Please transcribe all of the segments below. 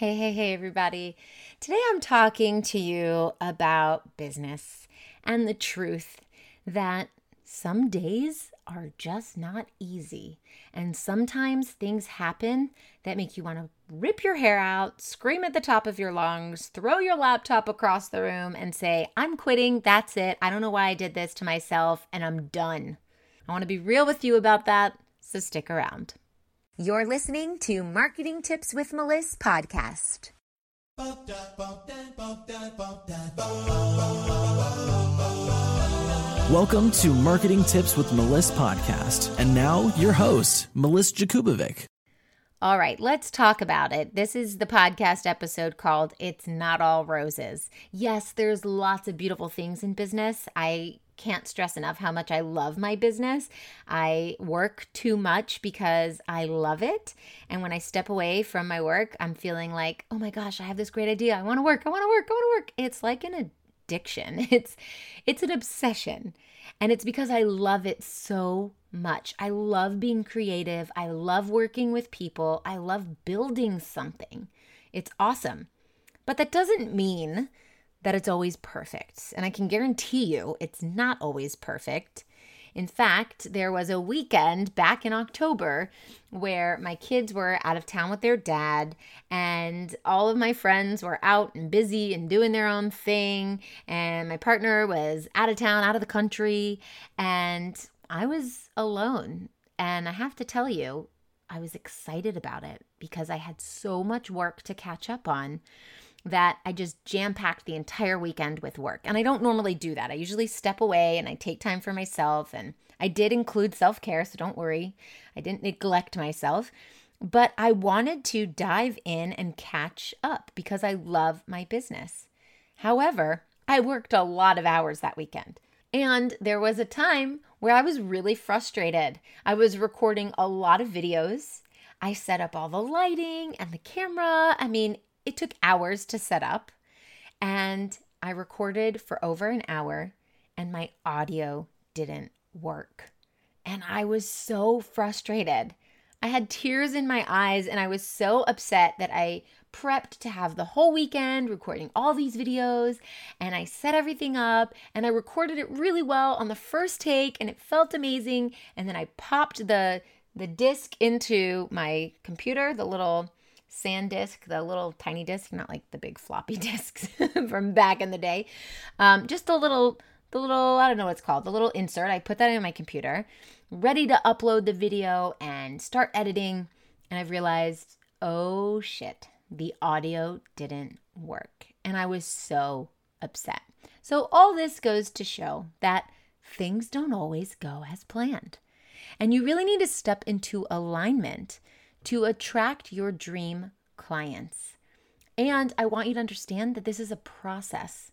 Hey, hey, hey, everybody. Today I'm talking to you about business and the truth that some days are just not easy. And sometimes things happen that make you want to rip your hair out, scream at the top of your lungs, throw your laptop across the room, and say, I'm quitting. That's it. I don't know why I did this to myself, and I'm done. I want to be real with you about that, so stick around. You're listening to Marketing Tips with Melissa podcast. Welcome to Marketing Tips with Melissa podcast. And now your host, Melissa Jakubovic. All right, let's talk about it. This is the podcast episode called It's Not All Roses. Yes, there's lots of beautiful things in business. I can't stress enough how much I love my business. I work too much because I love it. And when I step away from my work, I'm feeling like, oh my gosh, I have this great idea. I want to work. I want to work. I want to work. It's like an addiction. It's it's an obsession. And it's because I love it so much. I love being creative. I love working with people. I love building something. It's awesome. But that doesn't mean that it's always perfect. And I can guarantee you it's not always perfect. In fact, there was a weekend back in October where my kids were out of town with their dad, and all of my friends were out and busy and doing their own thing. And my partner was out of town, out of the country, and I was alone. And I have to tell you, I was excited about it because I had so much work to catch up on that I just jam packed the entire weekend with work. And I don't normally do that. I usually step away and I take time for myself. And I did include self care, so don't worry. I didn't neglect myself. But I wanted to dive in and catch up because I love my business. However, I worked a lot of hours that weekend. And there was a time where I was really frustrated. I was recording a lot of videos. I set up all the lighting and the camera. I mean, it took hours to set up, and I recorded for over an hour, and my audio didn't work. And I was so frustrated. I had tears in my eyes, and I was so upset that I prepped to have the whole weekend recording all these videos and I set everything up and I recorded it really well on the first take and it felt amazing and then I popped the the disc into my computer the little SanDisk, the little tiny disc, not like the big floppy discs from back in the day. Um, just the little, the little, I don't know what it's called, the little insert. I put that in my computer, ready to upload the video and start editing. And I've realized, oh shit, the audio didn't work. And I was so upset. So, all this goes to show that things don't always go as planned. And you really need to step into alignment to attract your dream clients. And I want you to understand that this is a process.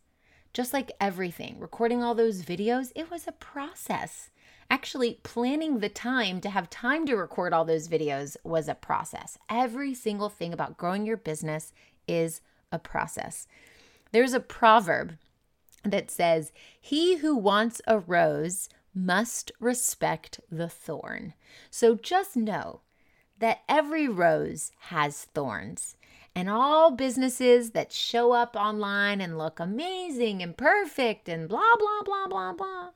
Just like everything, recording all those videos, it was a process. Actually, planning the time to have time to record all those videos was a process. Every single thing about growing your business is a process. There's a proverb that says, He who wants a rose must respect the thorn. So just know that every rose has thorns. And all businesses that show up online and look amazing and perfect and blah, blah, blah, blah, blah,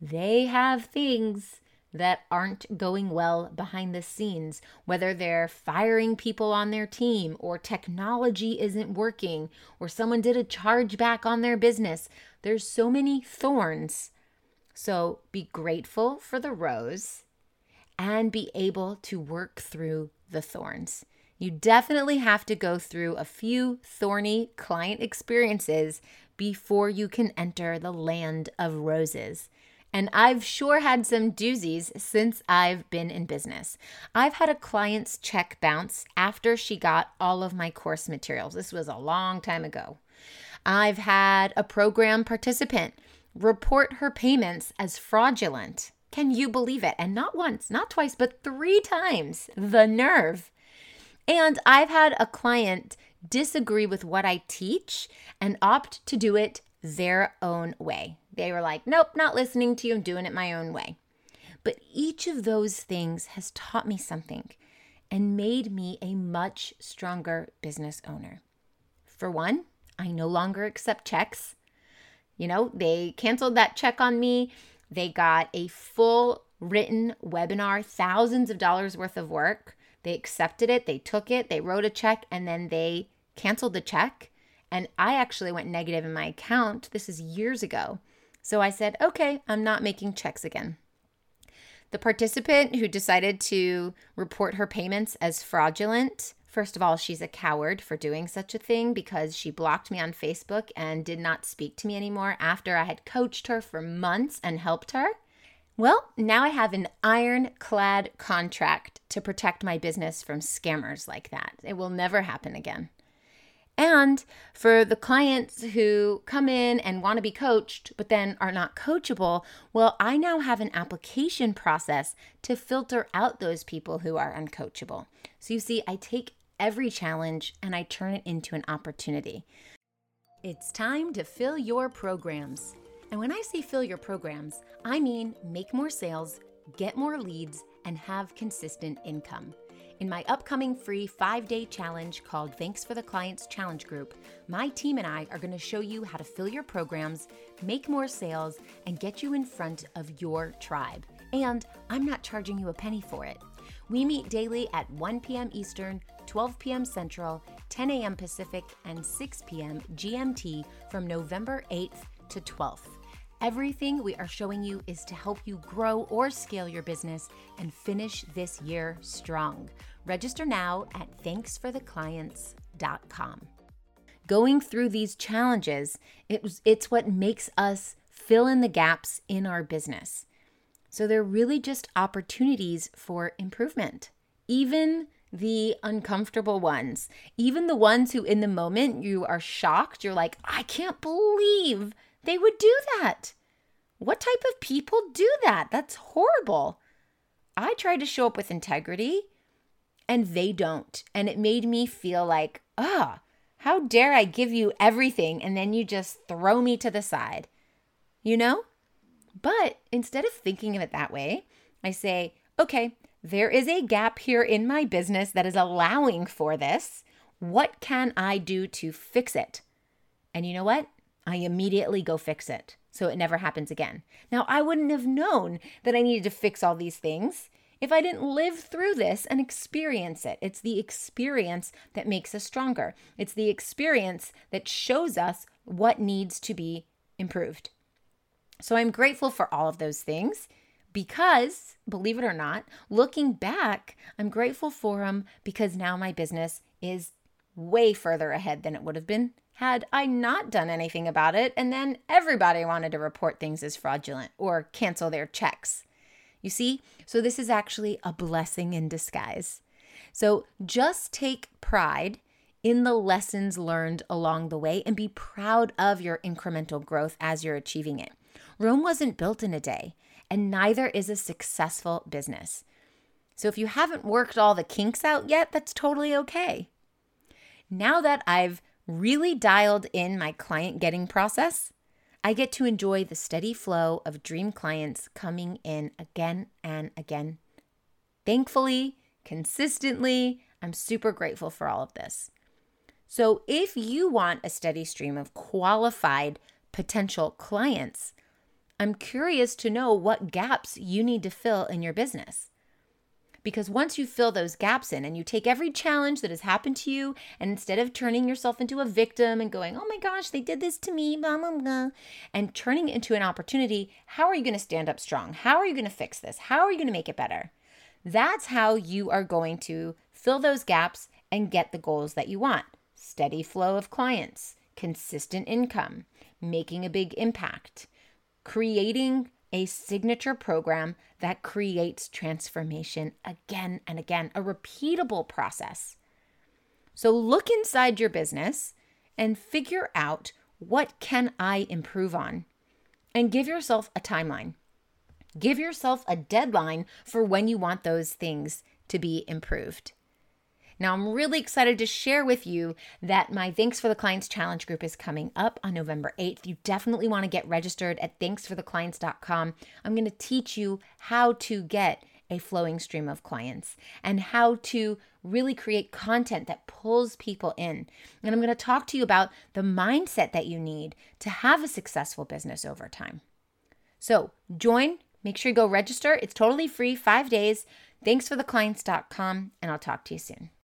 they have things that aren't going well behind the scenes, whether they're firing people on their team, or technology isn't working, or someone did a chargeback on their business. There's so many thorns. So be grateful for the rose and be able to work through the thorns. You definitely have to go through a few thorny client experiences before you can enter the land of roses. And I've sure had some doozies since I've been in business. I've had a client's check bounce after she got all of my course materials. This was a long time ago. I've had a program participant report her payments as fraudulent can you believe it? And not once, not twice, but three times. The nerve. And I've had a client disagree with what I teach and opt to do it their own way. They were like, nope, not listening to you, I'm doing it my own way. But each of those things has taught me something. and made me a much stronger business owner. For one, I no longer accept checks. You know, they canceled that check on me. They got a full written webinar, thousands of dollars worth of work. They accepted it, they took it, they wrote a check, and then they canceled the check. And I actually went negative in my account. This is years ago. So I said, okay, I'm not making checks again. The participant who decided to report her payments as fraudulent, first of all, she's a coward for doing such a thing because she blocked me on Facebook and did not speak to me anymore after I had coached her for months and helped her. Well, now I have an ironclad contract to protect my business from scammers like that. It will never happen again. And for the clients who come in and want to be coached, but then are not coachable, well, I now have an application process to filter out those people who are uncoachable. So you see, I take every challenge and I turn it into an opportunity. It's time to fill your programs. And when I say fill your programs, I mean make more sales, get more leads, and have consistent income. In my upcoming free five day challenge called Thanks for the Clients Challenge Group, my team and I are going to show you how to fill your programs, make more sales, and get you in front of your tribe. And I'm not charging you a penny for it. We meet daily at 1 p.m. Eastern, 12 p.m. Central, 10 a.m. Pacific, and 6 p.m. GMT from November 8th to 12th. Everything we are showing you is to help you grow or scale your business and finish this year strong. Register now at thanksfortheclients.com. Going through these challenges, it it's what makes us fill in the gaps in our business. So they're really just opportunities for improvement. Even the uncomfortable ones, even the ones who in the moment you are shocked, you're like, I can't believe they would do that. What type of people do that? That's horrible. I try to show up with integrity and they don't. And it made me feel like, ah, oh, how dare I give you everything and then you just throw me to the side? You know? But instead of thinking of it that way, I say, okay, there is a gap here in my business that is allowing for this. What can I do to fix it? And you know what? I immediately go fix it so it never happens again. Now, I wouldn't have known that I needed to fix all these things if I didn't live through this and experience it. It's the experience that makes us stronger, it's the experience that shows us what needs to be improved. So I'm grateful for all of those things because, believe it or not, looking back, I'm grateful for them because now my business is way further ahead than it would have been had I not done anything about it, and then everybody wanted to report things as fraudulent or cancel their checks. You see? So this is actually a blessing in disguise. So just take pride in the lessons learned along the way and be proud of your incremental growth as you're achieving it. Rome wasn't built in a day, and neither is a successful business. So if you haven't worked all the kinks out yet, that's totally okay. Now that I've really dialed in my client getting process, I get to enjoy the steady flow of dream clients coming in again and again. Thankfully, consistently, I'm super grateful for all of this. So, if you want a steady stream of qualified potential clients, I'm curious to know what gaps you need to fill in your business. Because once you fill those gaps in and you take every challenge that has happened to you, and instead of turning yourself into a victim and going, oh my gosh, they did this to me, blah, blah, blah, and turning it into an opportunity, how are you going to stand up strong? How are you going to fix this? How are you going to make it better? That's how you are going to fill those gaps and get the goals that you want steady flow of clients, consistent income, making a big impact, creating a signature program that creates transformation again and again, a repeatable process. So look inside your business and figure out what can I improve on and give yourself a timeline. Give yourself a deadline for when you want those things to be improved. Now, I'm really excited to share with you that my Thanks for the Clients Challenge group is coming up on November 8th. You definitely want to get registered at thanksfortheclients.com. I'm going to teach you how to get a flowing stream of clients and how to really create content that pulls people in. And I'm going to talk to you about the mindset that you need to have a successful business over time. So, join, make sure you go register. It's totally free, five days. Thanks for the clients.com, and I'll talk to you soon.